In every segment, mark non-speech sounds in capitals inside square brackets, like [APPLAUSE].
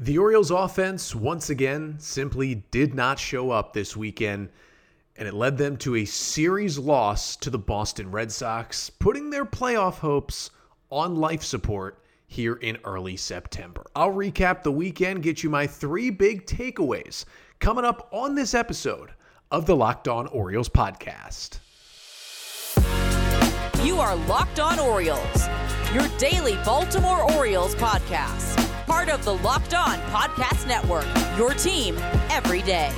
The Orioles offense, once again, simply did not show up this weekend, and it led them to a series loss to the Boston Red Sox, putting their playoff hopes on life support here in early September. I'll recap the weekend, get you my three big takeaways coming up on this episode of the Locked On Orioles podcast. You are Locked On Orioles, your daily Baltimore Orioles podcast part of the Locked On Podcast Network. Your team every day.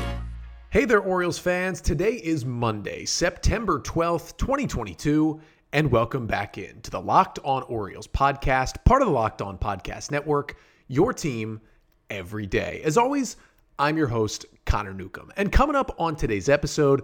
Hey there, Orioles fans. Today is Monday, September 12th, 2022, and welcome back in to the Locked On Orioles podcast, part of the Locked On Podcast Network. Your team every day. As always, I'm your host, Connor Newcomb. And coming up on today's episode,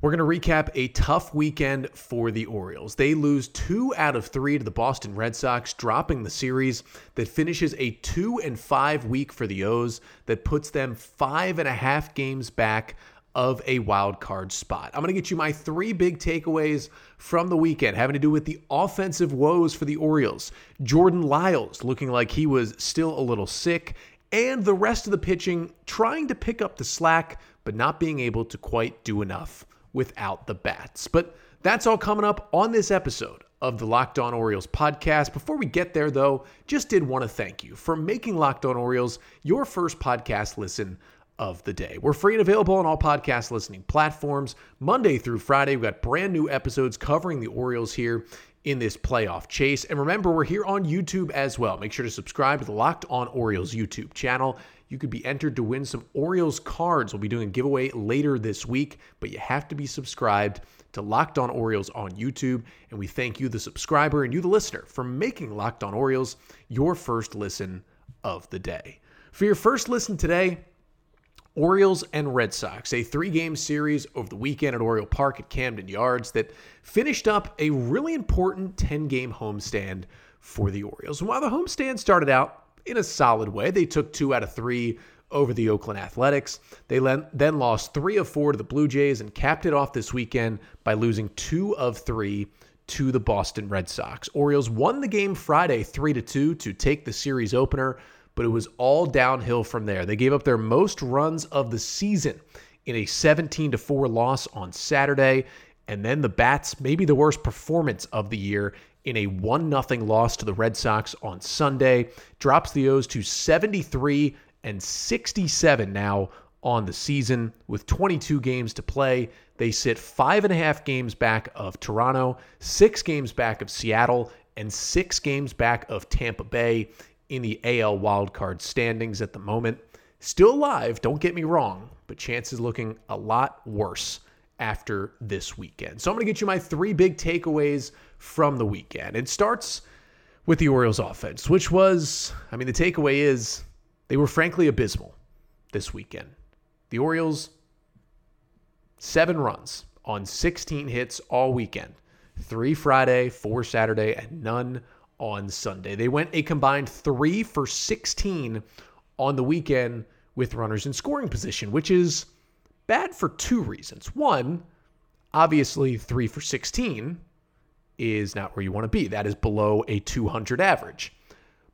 we're going to recap a tough weekend for the Orioles. They lose two out of three to the Boston Red Sox, dropping the series that finishes a two and five week for the O's that puts them five and a half games back of a wild card spot. I'm going to get you my three big takeaways from the weekend having to do with the offensive woes for the Orioles. Jordan Lyles looking like he was still a little sick, and the rest of the pitching trying to pick up the slack, but not being able to quite do enough without the bats. But that's all coming up on this episode of the Locked On Orioles podcast. Before we get there, though, just did want to thank you for making Locked On Orioles your first podcast listen of the day. We're free and available on all podcast listening platforms. Monday through Friday, we've got brand new episodes covering the Orioles here in this playoff chase. And remember, we're here on YouTube as well. Make sure to subscribe to the Locked On Orioles YouTube channel you could be entered to win some Orioles cards. We'll be doing a giveaway later this week, but you have to be subscribed to Locked On Orioles on YouTube. And we thank you, the subscriber, and you, the listener, for making Locked On Orioles your first listen of the day. For your first listen today, Orioles and Red Sox, a three game series over the weekend at Oriole Park at Camden Yards that finished up a really important 10 game homestand for the Orioles. And while the homestand started out in a solid way. They took two out of three over the Oakland Athletics. They then lost three of four to the Blue Jays and capped it off this weekend by losing two of three to the Boston Red Sox. Orioles won the game Friday 3 to 2 to take the series opener, but it was all downhill from there. They gave up their most runs of the season in a 17 to 4 loss on Saturday, and then the Bats maybe the worst performance of the year in a 1 0 loss to the Red Sox on Sunday. Drops the O's to 73 and 67 now on the season with 22 games to play. They sit five and a half games back of Toronto, six games back of Seattle, and six games back of Tampa Bay in the AL wildcard standings at the moment. Still alive, don't get me wrong, but chances looking a lot worse after this weekend. So I'm going to get you my three big takeaways from the weekend. It starts with the Orioles offense, which was, I mean, the takeaway is they were frankly abysmal this weekend. The Orioles, seven runs on 16 hits all weekend three Friday, four Saturday, and none on Sunday. They went a combined three for 16 on the weekend with runners in scoring position, which is bad for two reasons. One, obviously, three for 16 is not where you want to be. That is below a 200 average.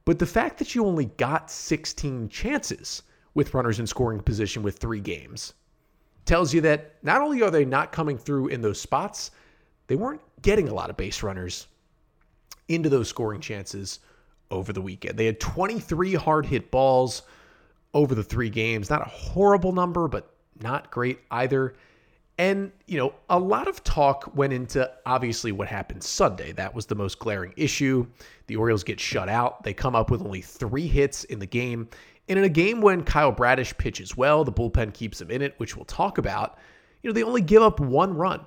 But the fact that you only got 16 chances with runners in scoring position with three games tells you that not only are they not coming through in those spots, they weren't getting a lot of base runners into those scoring chances over the weekend. They had 23 hard hit balls over the three games. Not a horrible number, but not great either. And, you know, a lot of talk went into obviously what happened Sunday. That was the most glaring issue. The Orioles get shut out. They come up with only three hits in the game. And in a game when Kyle Bradish pitches well, the bullpen keeps him in it, which we'll talk about. You know, they only give up one run.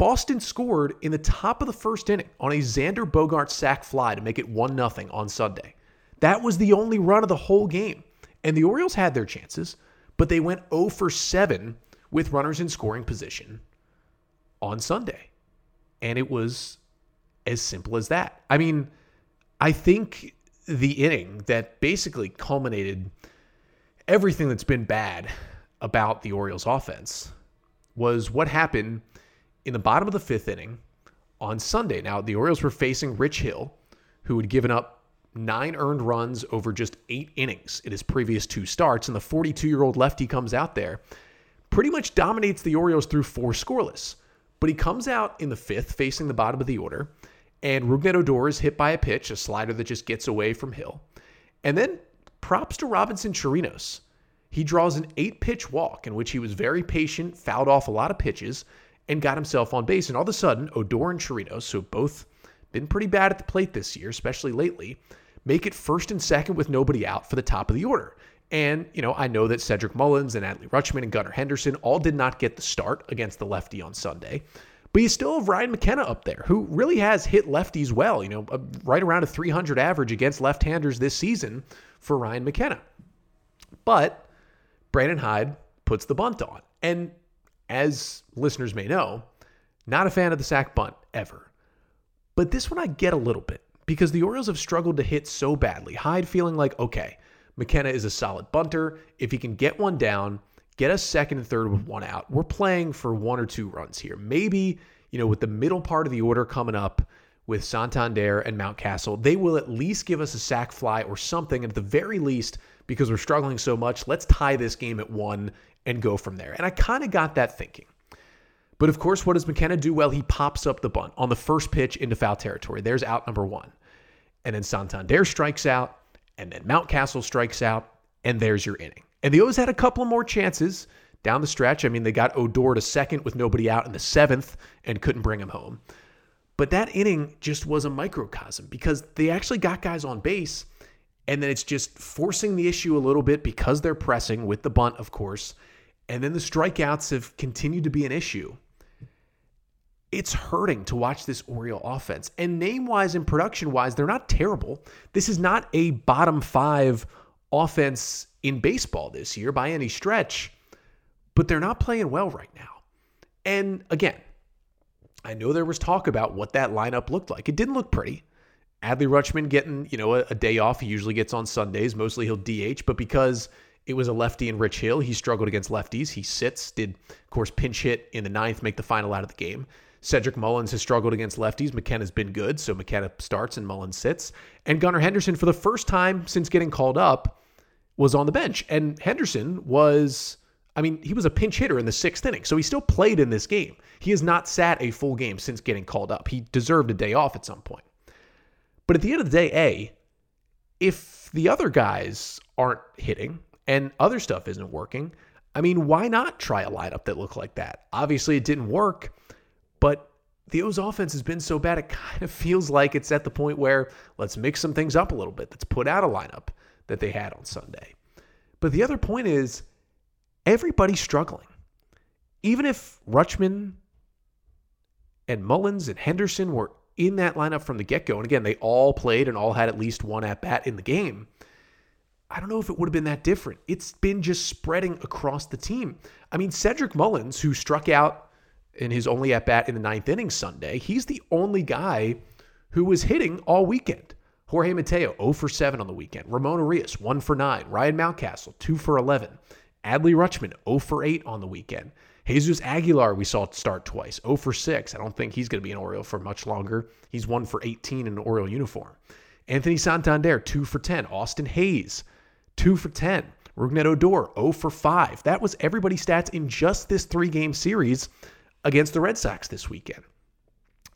Boston scored in the top of the first inning on a Xander Bogaerts sac fly to make it 1 0 on Sunday. That was the only run of the whole game. And the Orioles had their chances, but they went 0 for 7 with runners in scoring position on Sunday. And it was as simple as that. I mean, I think the inning that basically culminated everything that's been bad about the Orioles offense was what happened in the bottom of the fifth inning on Sunday. Now, the Orioles were facing Rich Hill, who had given up nine earned runs over just eight innings in his previous two starts. And the 42 year old lefty comes out there, pretty much dominates the Orioles through four scoreless. But he comes out in the fifth, facing the bottom of the order, and Rougned Odor is hit by a pitch, a slider that just gets away from Hill. And then props to Robinson Chirinos. He draws an eight pitch walk in which he was very patient, fouled off a lot of pitches, and got himself on base. And all of a sudden, Odor and Chirinos, who both been pretty bad at the plate this year, especially lately, make it first and second with nobody out for the top of the order. And, you know, I know that Cedric Mullins and Adley Rutschman and Gunnar Henderson all did not get the start against the lefty on Sunday. But you still have Ryan McKenna up there, who really has hit lefties well, you know, uh, right around a 300 average against left handers this season for Ryan McKenna. But Brandon Hyde puts the bunt on. And as listeners may know, not a fan of the sac bunt ever. But this one I get a little bit because the Orioles have struggled to hit so badly. Hyde feeling like, okay, McKenna is a solid bunter. If he can get one down, get us second and third with one out, we're playing for one or two runs here. Maybe, you know, with the middle part of the order coming up with Santander and Mountcastle, they will at least give us a sac fly or something. And at the very least, because we're struggling so much, let's tie this game at one and go from there. And I kind of got that thinking. But of course, what does McKenna do? Well, he pops up the bunt on the first pitch into foul territory. There's out number one. And then Santander strikes out, and then Mountcastle strikes out, and there's your inning. And the O's had a couple more chances down the stretch. I mean, they got Odor to second with nobody out in the seventh and couldn't bring him home. But that inning just was a microcosm because they actually got guys on base, and then it's just forcing the issue a little bit because they're pressing with the bunt, of course. And then the strikeouts have continued to be an issue it's hurting to watch this Oriole offense. And name wise and production wise, they're not terrible. This is not a bottom five offense in baseball this year by any stretch, but they're not playing well right now. And again, I know there was talk about what that lineup looked like. It didn't look pretty. Adley Rutschman getting, you know, a, a day off. He usually gets on Sundays. Mostly he'll DH, but because it was a lefty in Rich Hill, he struggled against lefties. He sits, did, of course, pinch hit in the ninth, make the final out of the game. Cedric Mullins has struggled against lefties. McKenna's been good, so McKenna starts and Mullins sits. And Gunnar Henderson, for the first time since getting called up, was on the bench. And Henderson was, I mean, he was a pinch hitter in the sixth inning, so he still played in this game. He has not sat a full game since getting called up. He deserved a day off at some point. But at the end of the day, A, if the other guys aren't hitting and other stuff isn't working, I mean, why not try a lineup that looked like that? Obviously, it didn't work. But the O's offense has been so bad, it [LAUGHS] kind of feels like it's at the point where let's mix some things up a little bit. Let's put out a lineup that they had on Sunday. But the other point is everybody's struggling. Even if Rutschman and Mullins and Henderson were in that lineup from the get go, and again, they all played and all had at least one at bat in the game. I don't know if it would have been that different. It's been just spreading across the team. I mean, Cedric Mullins, who struck out in his only at bat in the ninth inning Sunday, he's the only guy who was hitting all weekend. Jorge Mateo, 0 for 7 on the weekend. Ramon Urias, 1 for 9. Ryan Mountcastle, 2 for 11. Adley Rutschman, 0 for 8 on the weekend. Jesus Aguilar, we saw start twice, 0 for 6. I don't think he's going to be an Oriole for much longer. He's 1 for 18 in an Oriole uniform. Anthony Santander, 2 for 10. Austin Hays, 2 for 10. Rougned Odor, 0 for 5. That was everybody's stats in just this three game series against the Red Sox this weekend.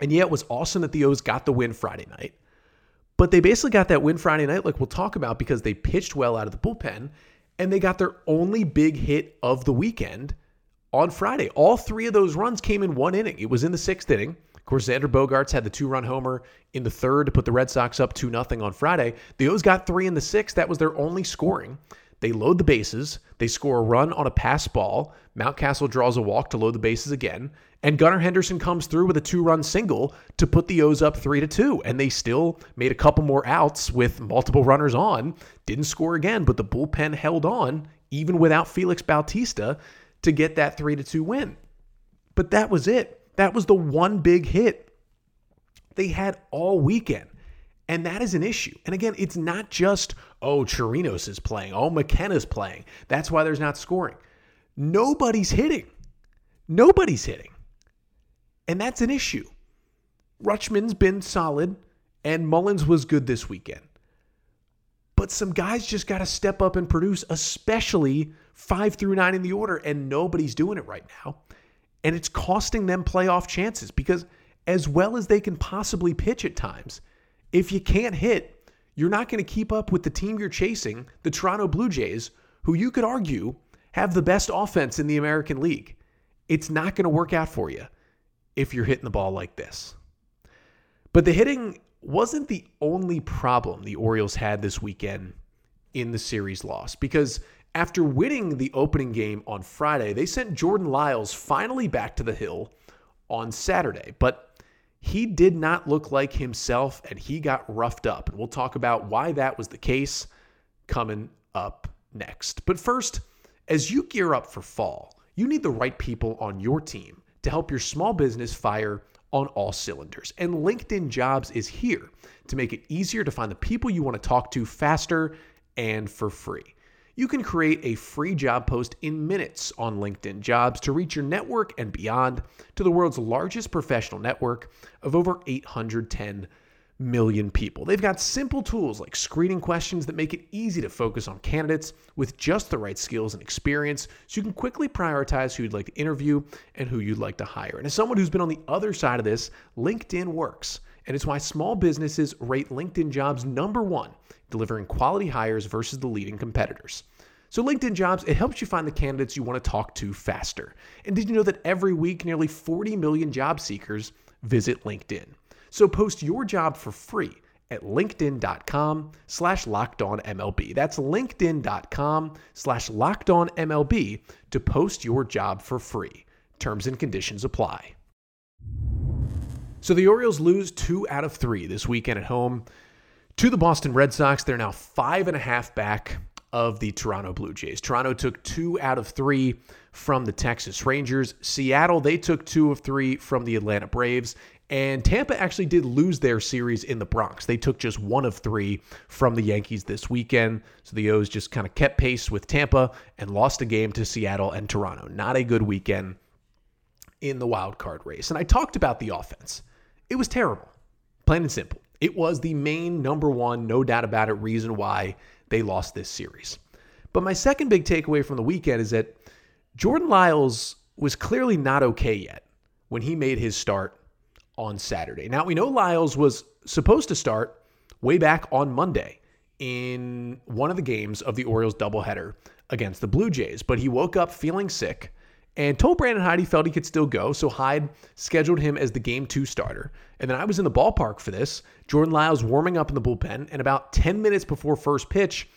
And yeah, it was awesome that the O's got the win Friday night. But they basically got that win Friday night, like we'll talk about, because they pitched well out of the bullpen and they got their only big hit of the weekend on Friday. All three of those runs came in one inning. It was in the sixth inning. Of course, Xander Bogaerts had the two run homer in the third to put the Red Sox up 2 0 on Friday. The O's got three in the sixth. That was their only scoring. They load the bases. They score a run on a pass ball. Mountcastle draws a walk to load the bases again. And Gunnar Henderson comes through with a two run single to put the O's up three to two. And they still made a couple more outs with multiple runners on. Didn't score again, but the bullpen held on, even without Felix Bautista, to get that three to two win. But that was it. That was the one big hit they had all weekend. And that is an issue. And again, it's not just, oh, Chirinos is playing, oh, McKenna's playing. That's why there's not scoring. Nobody's hitting. Nobody's hitting. And that's an issue. Rutschman's been solid, and Mullins was good this weekend. but some guys just got to step up and produce, especially five through nine in the order, and nobody's doing it right now. And it's costing them playoff chances because, as well as they can possibly pitch at times, if you can't hit, you're not going to keep up with the team you're chasing, the Toronto Blue Jays, who you could argue have the best offense in the American League. It's not going to work out for you if you're hitting the ball like this. But the hitting wasn't the only problem the Orioles had this weekend in the series loss because after winning the opening game on Friday, they sent Jordan Lyles finally back to the hill on Saturday. But he did not look like himself and he got roughed up. And we'll talk about why that was the case coming up next. But first, as you gear up for fall, you need the right people on your team to help your small business fire on all cylinders. And LinkedIn Jobs is here to make it easier to find the people you want to talk to faster and for free. You can create a free job post in minutes on LinkedIn Jobs to reach your network and beyond to the world's largest professional network of over 810 million people. They've got simple tools like screening questions that make it easy to focus on candidates with just the right skills and experience so you can quickly prioritize who you'd like to interview and who you'd like to hire. And as someone who's been on the other side of this, LinkedIn works. And it's why small businesses rate LinkedIn jobs number one, delivering quality hires versus the leading competitors. So, LinkedIn Jobs, it helps you find the candidates you want to talk to faster. And did you know that every week, nearly 40 million job seekers visit LinkedIn? So, post your job for free at linkedin.com slash MLB. That's linkedin.com slash MLB to post your job for free. Terms and conditions apply. So the Orioles lose two out of three this weekend at home to the Boston Red Sox. They're now five and a half back of the Toronto Blue Jays. Toronto took two out of three from the Texas Rangers. Seattle, they took two of three from the Atlanta Braves. And Tampa actually did lose their series in the Bronx. They took just one of three from the Yankees this weekend. So the O's just kind of kept pace with Tampa and lost a game to Seattle and Toronto. Not a good weekend in the wild card race. And I talked about the offense. It was terrible, plain and simple. It was the main number one, no doubt about it, reason why they lost this series. But my second big takeaway from the weekend is that Jordan Lyles was clearly not okay yet when he made his start on Saturday. Now, we know Lyles was supposed to start way back on Monday in one of the games of the Orioles doubleheader against the Blue Jays, but he woke up feeling sick and told Brandon Hyde he felt he could still go. So Hyde scheduled him as the game two starter. And then I was in the ballpark for this. Jordan Lyles warming up in the bullpen. And about 10 minutes before first pitch,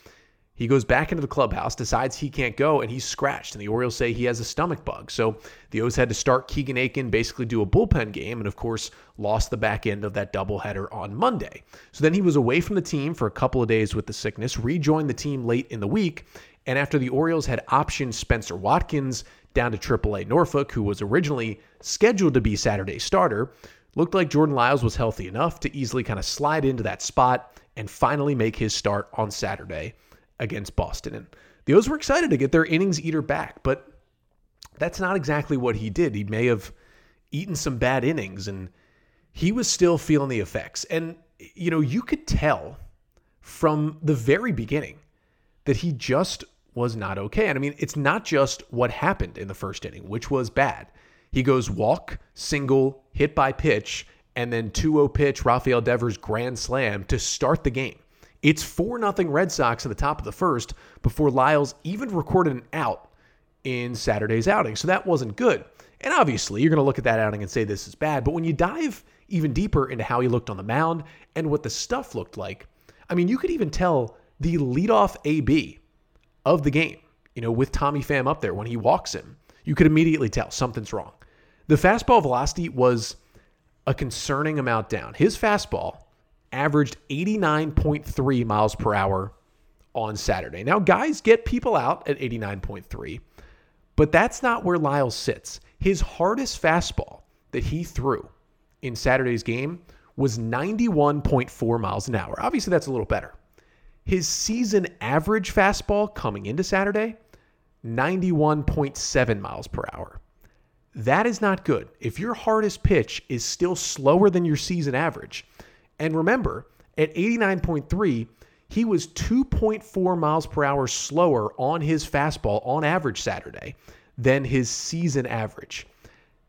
he goes back into the clubhouse, decides he can't go, and he's scratched. And the Orioles say he has a stomach bug. So the O's had to start Keegan Akin, basically do a bullpen game, and of course, lost the back end of that doubleheader on Monday. So then he was away from the team for a couple of days with the sickness, rejoined the team late in the week. And after the Orioles had optioned Spencer Watkins down to AAA Norfolk, who was originally scheduled to be Saturday's starter, looked like Jordan Lyles was healthy enough to easily kind of slide into that spot and finally make his start on Saturday against Boston. And the O's were excited to get their innings eater back, but that's not exactly what he did. He may have eaten some bad innings and he was still feeling the effects. And, you know, you could tell from the very beginning that he just was not okay. And I mean, it's not just what happened in the first inning, which was bad. He goes walk, single, hit by pitch, and then 2 0 pitch, Rafael Devers grand slam to start the game. It's 4 0 Red Sox at the top of the first before Lyles even recorded an out in Saturday's outing. So that wasn't good. And obviously, you're going to look at that outing and say this is bad. But when you dive even deeper into how he looked on the mound and what the stuff looked like, I mean, you could even tell the leadoff AB of the game, you know, with Tommy Pham up there when he walks him, you could immediately tell something's wrong. The fastball velocity was a concerning amount down. His fastball averaged 89.3 miles per hour on Saturday. Now, guys get people out at 89.3, but that's not where Lyles sits. His hardest fastball that he threw in Saturday's game was 91.4 miles an hour. Obviously, that's a little better. His season average fastball coming into Saturday, 91.7 miles per hour. That is not good. If your hardest pitch is still slower than your season average, and remember, at 89.3, he was 2.4 miles per hour slower on his fastball on average Saturday than his season average.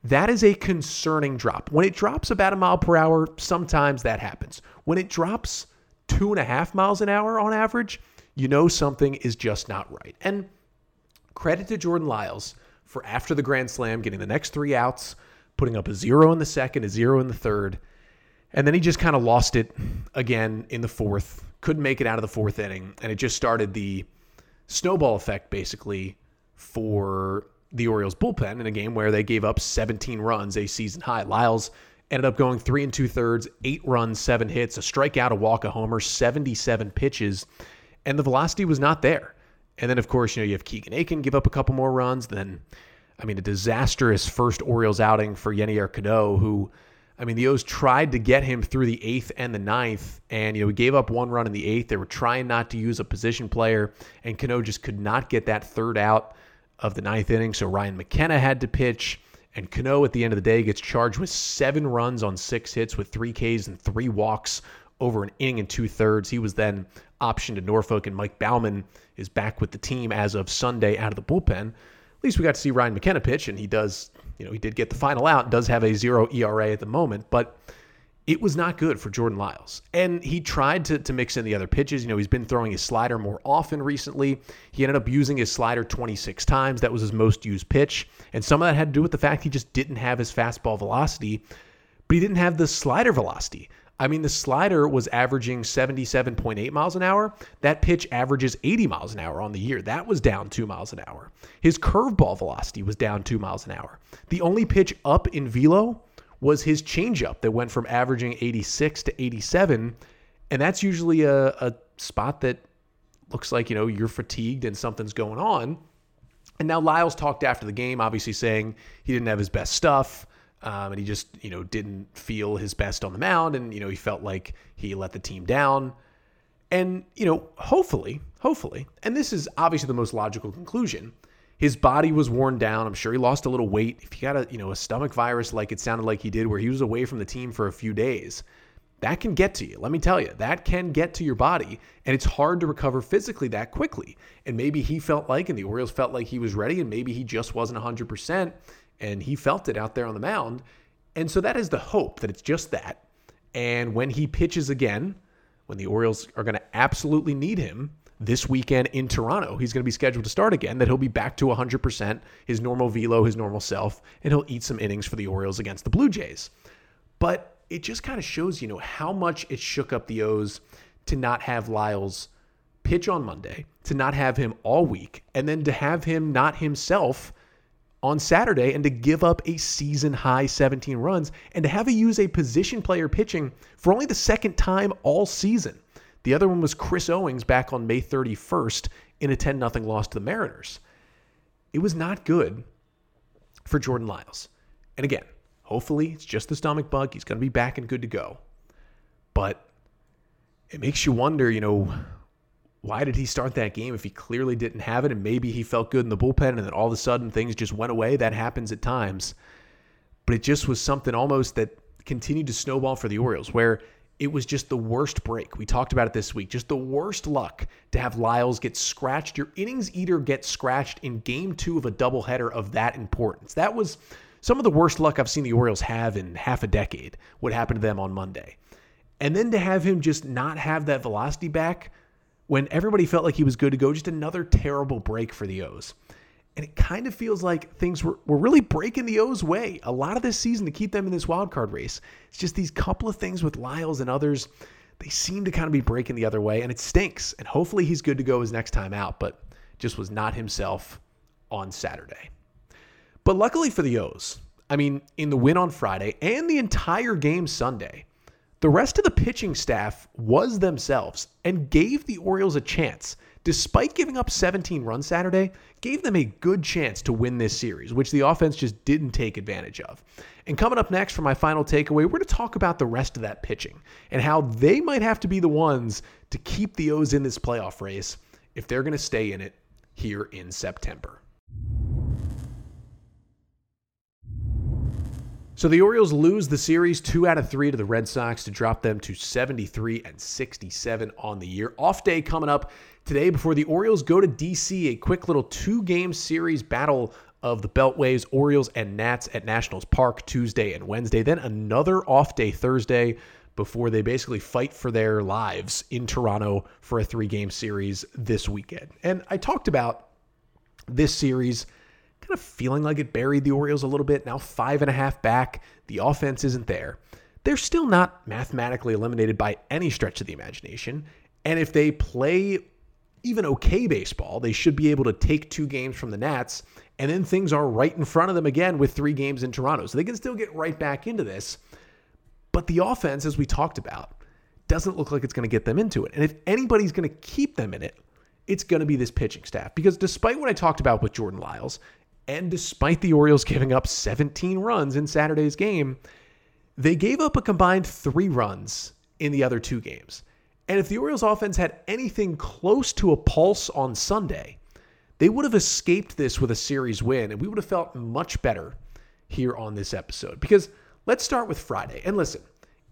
That is a concerning drop. When it drops about a mile per hour, sometimes that happens. When it drops two and a half miles an hour on average, you know something is just not right. And credit to Jordan Lyles for after the Grand Slam getting the next three outs, putting up a zero in the second, a zero in the third. And then he just kind of lost it again in the fourth, couldn't make it out of the fourth inning. And it just started the snowball effect basically for the Orioles bullpen in a game where they gave up 17 runs, a season high. Lyles ended up going three and two thirds, eight runs, seven hits, a strikeout, a walk, a homer, 77 pitches, and the velocity was not there. And then, of course, you know, you have Keegan Akin give up a couple more runs. Then, I mean, a disastrous first Orioles outing for Yennier Cano, who, I mean, the O's tried to get him through the eighth and the ninth, and, you know, he gave up one run in the eighth. They were trying not to use a position player, and Cano just could not get that third out of the ninth inning. So Ryan McKenna had to pitch. And Cano at the end of the day gets charged with seven runs on six hits with three Ks and three walks over an inning and two thirds. He was then optioned to Norfolk, and Mike Baumann is back with the team as of Sunday out of the bullpen. At least we got to see Ryan McKenna pitch, and he does, you know, he did get the final out, does have a zero ERA at the moment, but it was not good for Jordan Lyles. And he tried to, to mix in the other pitches. You know, he's been throwing his slider more often recently. He ended up using his slider 26 times. That was his most used pitch. And some of that had to do with the fact he just didn't have his fastball velocity, but he didn't have the slider velocity. I mean, the slider was averaging 77.8 miles an hour. That pitch averages 80 miles an hour on the year. That was down two miles an hour. His curveball velocity was down two miles an hour. The only pitch up in velo was his changeup that went from averaging 86 to 87. And that's usually a, a spot that looks like, you know, you're fatigued and something's going on. And now Lyles talked after the game, obviously saying he didn't have his best stuff. Um, and he just, you know, didn't feel his best on the mound. And, you know, he felt like he let the team down. And, you know, hopefully, hopefully, and this is obviously the most logical conclusion, his body was worn down. I'm sure he lost a little weight. If he got a, you know, a stomach virus like it sounded like he did, where he was away from the team for a few days, that can get to you. Let me tell you, that can get to your body, and it's hard to recover physically that quickly. And maybe he felt like, and the Orioles felt like he was ready, and maybe he just wasn't 100%, and he felt it out there on the mound. And so that is the hope that it's just that. And when he pitches again, when the Orioles are going to absolutely need him this weekend in Toronto, he's going to be scheduled to start again, that he'll be back to 100%, his normal velo, his normal self, and he'll eat some innings for the Orioles against the Blue Jays. But it just kind of shows, you know, how much it shook up the O's to not have Lyles pitch on Monday, to not have him all week, and then to have him not himself on Saturday and to give up a season high 17 runs and to have a use a position player pitching for only the second time all season. The other one was Chris Owings back on May 31st in a 10 0 loss to the Mariners. It was not good for Jordan Lyles. And again, hopefully it's just the stomach bug. He's going to be back and good to go. But it makes you wonder, you know, why did he start that game if he clearly didn't have it and maybe he felt good in the bullpen and then all of a sudden things just went away? That happens at times. But it just was something almost that continued to snowball for the Orioles where it was just the worst break. We talked about it this week. Just the worst luck to have Lyles get scratched. Your innings eater get scratched in game two of a doubleheader of that importance. That was some of the worst luck I've seen the Orioles have in half a decade, what happened to them on Monday. And then to have him just not have that velocity back when everybody felt like he was good to go, just another terrible break for the O's. And it kind of feels like things were, were really breaking the O's way a lot of this season to keep them in this wild card race. It's just these couple of things with Lyles and others, they seem to kind of be breaking the other way, and it stinks. And hopefully he's good to go his next time out, but just was not himself on Saturday. But luckily for the O's, I mean, in the win on Friday and the entire game Sunday, the rest of the pitching staff was themselves and gave the Orioles a chance. Despite giving up 17 runs Saturday, gave them a good chance to win this series, which the offense just didn't take advantage of. And coming up next for my final takeaway, we're going to talk about the rest of that pitching and how they might have to be the ones to keep the O's in this playoff race if they're going to stay in it here in September. So the Orioles lose the series two out of three to the Red Sox to drop them to 73 and 67 on the year. Off day coming up today before the Orioles go to DC. A quick little two game series battle of the Beltways, Orioles and Nats at Nationals Park Tuesday and Wednesday. Then another off day Thursday before they basically fight for their lives in Toronto for a three game series this weekend. And I talked about this series kind of feeling like it buried the Orioles a little bit. Now five and a half back. The offense isn't there. They're still not mathematically eliminated by any stretch of the imagination. And if they play even okay baseball, they should be able to take two games from the Nats, and then things are right in front of them again with three games in Toronto. So they can still get right back into this. But the offense, as we talked about, doesn't look like it's going to get them into it. And if anybody's going to keep them in it, it's going to be this pitching staff. Because despite what I talked about with Jordan Lyles, and despite the Orioles giving up 17 runs in Saturday's game, they gave up a combined three runs in the other two games. And if the Orioles offense had anything close to a pulse on Sunday, they would have escaped this with a series win, and we would have felt much better here on this episode. Because let's start with Friday. And listen,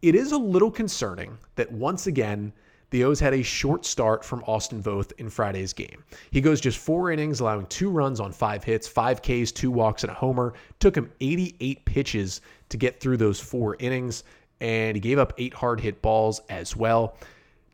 it is a little concerning that once again, the O's had a short start from Austin Voth in Friday's game. He goes just four innings, allowing two runs on five hits, five Ks, two walks, and a homer. Took him 88 pitches to get through those four innings, and he gave up eight hard hit balls as well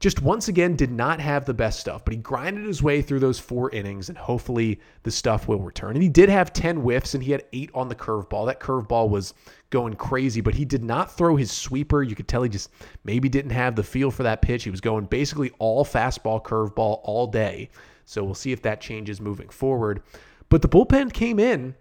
just once again did not have the best stuff, but he grinded his way through those four innings, and hopefully the stuff will return. And he did have 10 whiffs, and he had eight on the curveball. That curveball was going crazy, but he did not throw his sweeper. You could tell he just maybe didn't have the feel for that pitch. He was going basically all fastball, curveball all day. So we'll see if that changes moving forward. But the bullpen came in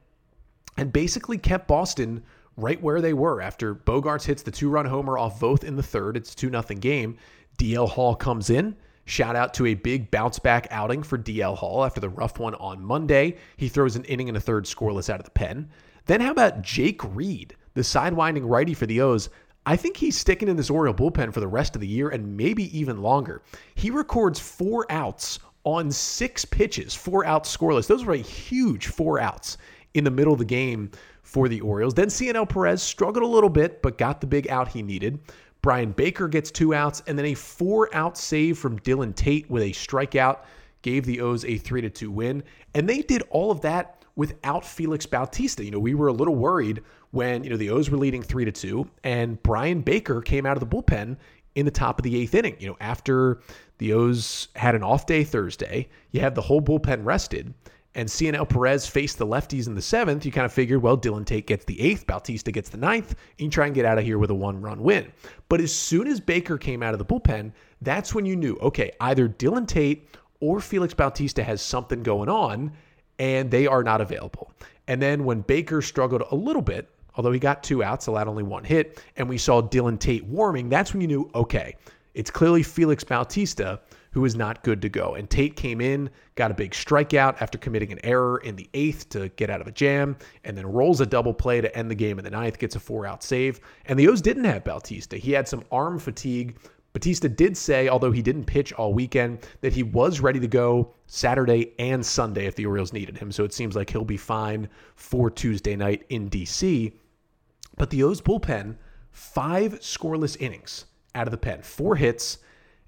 and basically kept Boston right where they were after Bogaerts hits the two-run homer off Voth in the third. It's a 2-0 game. DL Hall comes in. Shout out to a big bounce back outing for DL Hall after the rough one on Monday. He throws an inning and a third scoreless out of the pen. Then how about Jake Reed, the sidewinding righty for the O's? I think he's sticking in this Oriole bullpen for the rest of the year and maybe even longer. He records four outs on six pitches, four outs scoreless. Those were a huge four outs in the middle of the game for the Orioles. Then Cionel Perez struggled a little bit, but got the big out he needed. Bryan Baker gets two outs, and then a four out save from Dylan Tate with a strikeout gave the O's a 3 to 2 win. And they did all of that without Felix Bautista. You know, we were a little worried when, you know, the O's were leading 3 to 2 and Bryan Baker came out of the bullpen in the top of the 8th inning. You know, after the O's had an off day Thursday, you have the whole bullpen rested and Cionel Perez faced the lefties in the seventh, you kind of figured, well, Dylan Tate gets the eighth, Bautista gets the ninth, and you try and get out of here with a one run win. But as soon as Baker came out of the bullpen, that's when you knew, okay, either Dylan Tate or Felix Bautista has something going on, and they are not available. And then when Baker struggled a little bit, although he got two outs, allowed only one hit, and we saw Dylan Tate warming, that's when you knew, okay, it's clearly Felix Bautista who is not good to go. And Tate came in, got a big strikeout after committing an error in the eighth to get out of a jam, and then rolls a double play to end the game in the ninth, gets a four out save. And the O's didn't have Bautista. He had some arm fatigue. Bautista did say, although he didn't pitch all weekend, that he was ready to go Saturday and Sunday if the Orioles needed him. So it seems like he'll be fine for Tuesday night in DC. But the O's bullpen, five scoreless innings out of the pen, four hits.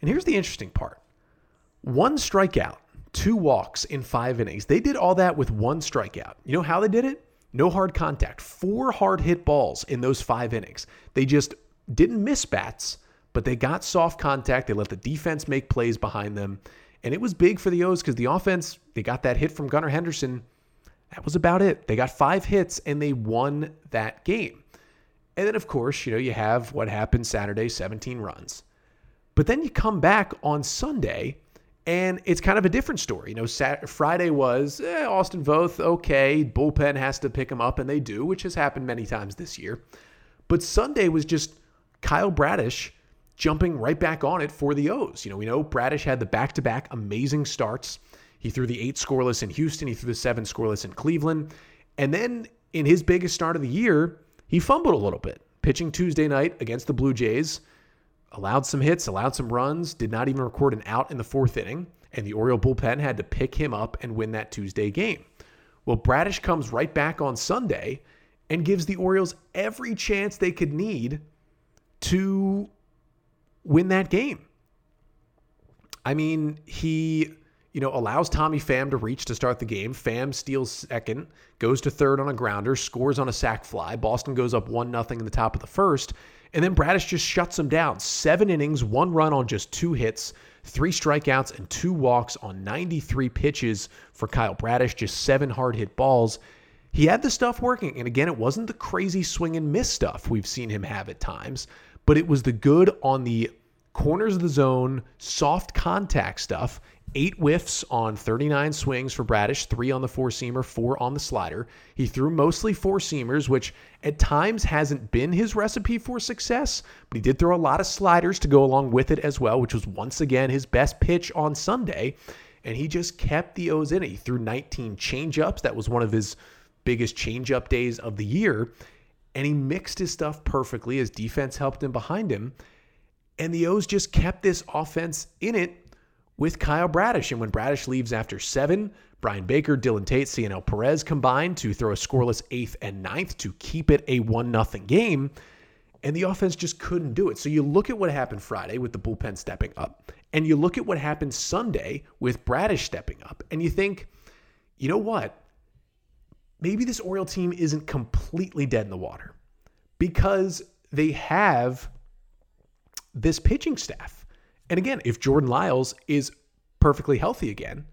And here's the interesting part one strikeout, two walks in five innings. They did all that with one strikeout. You know how they did it? No hard contact, four hard hit balls in those five innings. They just didn't miss bats, but they got soft contact. They let the defense make plays behind them. And it was big for the O's because the offense, they got that hit from Gunnar Henderson. That was about it. They got five hits and they won that game. And then, of course, you know, you have what happened Saturday 17 runs. But then you come back on Sunday and it's kind of a different story. You know, Saturday, Friday was eh, Austin Voth, okay, bullpen has to pick him up, and they do, which has happened many times this year. But Sunday was just Kyle Bradish jumping right back on it for the O's. You know, we know Bradish had the back to back amazing starts. He threw the eight scoreless in Houston, he threw the seven scoreless in Cleveland. And then in his biggest start of the year, he fumbled a little bit, pitching Tuesday night against the Blue Jays allowed some hits, allowed some runs, did not even record an out in the fourth inning, and the Oriole bullpen had to pick him up and win that Tuesday game. Well, Bradish comes right back on Sunday and gives the Orioles every chance they could need to win that game. I mean, he, you know, allows Tommy Pham to reach to start the game. Pham steals second, goes to third on a grounder, scores on a sac fly. Boston goes up 1 0 in the top of the first. And then Bradish just shuts him down. Seven innings, one run on just two hits, three strikeouts, and two walks on 93 pitches for Kyle Bradish, just seven hard hit balls. He had the stuff working. And again, it wasn't the crazy swing and miss stuff we've seen him have at times, but it was the good on the corners of the zone, soft contact stuff. Eight whiffs on 39 swings for Bradish, three on the four seamer, four on the slider. He threw mostly four seamers, which at times hasn't been his recipe for success, but he did throw a lot of sliders to go along with it as well, which was once again his best pitch on Sunday. And he just kept the O's in it. He threw 19 changeups. That was one of his biggest changeup days of the year. And he mixed his stuff perfectly. His defense helped him behind him. And the O's just kept this offense in it with Kyle Bradish. And when Bradish leaves after seven, Bryan Baker, Dylan Tate, Cionel Perez combined to throw a scoreless eighth and ninth to keep it a 1 nothing game. And the offense just couldn't do it. So you look at what happened Friday with the bullpen stepping up, and you look at what happened Sunday with Bradish stepping up, and you think, you know what? Maybe this Oriole team isn't completely dead in the water because they have this pitching staff. And again, if Jordan Lyles is perfectly healthy again,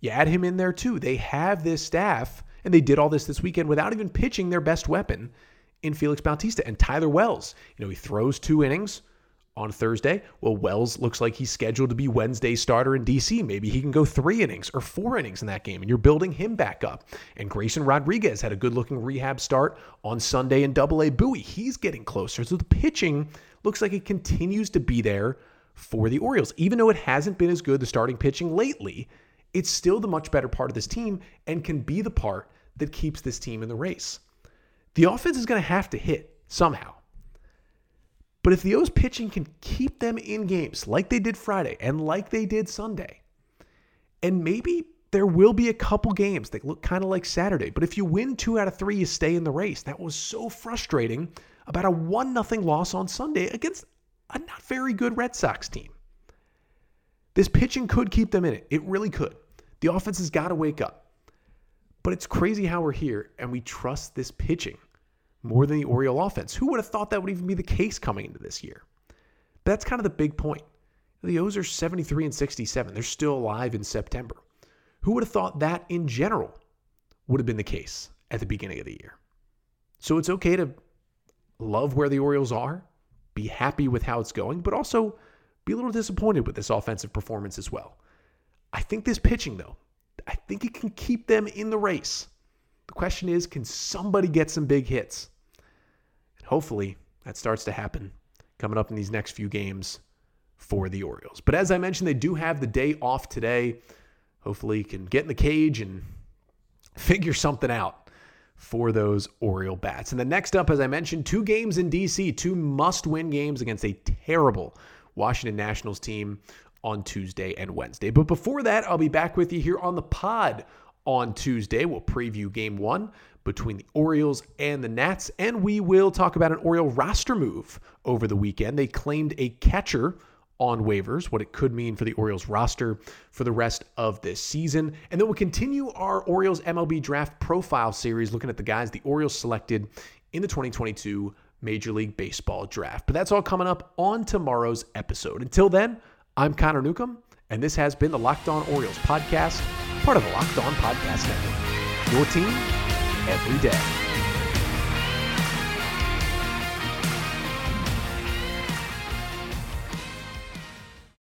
you add him in there too. They have this staff, and they did all this this weekend without even pitching their best weapon in Felix Bautista and Tyler Wells. You know, he throws two innings on Thursday. Well, Wells looks like he's scheduled to be Wednesday's starter in DC. Maybe he can go three innings or four innings in that game, and you're building him back up. And Grayson Rodriguez had a good looking rehab start on Sunday in Double A Bowie. He's getting closer. So the pitching looks like it continues to be there for the Orioles. Even though it hasn't been as good, the starting pitching lately, it's still the much better part of this team and can be the part that keeps this team in the race. The offense is going to have to hit somehow. But if the O's pitching can keep them in games like they did Friday and like they did Sunday, and maybe there will be a couple games that look kind of like Saturday, but if you win two out of three, you stay in the race. That was so frustrating about a 1 0 loss on Sunday against a not very good Red Sox team. This pitching could keep them in it. It really could. The offense has got to wake up. But it's crazy how we're here and we trust this pitching more than the Oriole offense. Who would have thought that would even be the case coming into this year? But that's kind of the big point. The O's are 73 and 67. They're still alive in September. Who would have thought that in general would have been the case at the beginning of the year? So it's okay to love where the Orioles are, be happy with how it's going, but also be a little disappointed with this offensive performance as well. I think this pitching, though, I think it can keep them in the race. The question is can somebody get some big hits? And hopefully that starts to happen coming up in these next few games for the Orioles. But as I mentioned, they do have the day off today. Hopefully, can get in the cage and figure something out for those Oriole bats. And the next up, as I mentioned, two games in DC, two must win games against a terrible Washington Nationals team on Tuesday and Wednesday. But before that, I'll be back with you here on the pod on Tuesday. We'll preview game one between the Orioles and the Nats, and we will talk about an Oriole roster move over the weekend. They claimed a catcher on waivers, what it could mean for the Orioles roster for the rest of this season. And then we'll continue our Orioles MLB draft profile series looking at the guys the Orioles selected in the 2022 Major League Baseball draft. But that's all coming up on tomorrow's episode. Until then, I'm Connor Newcomb, and this has been the Locked On Orioles podcast, part of the Locked On Podcast Network. Your team every day.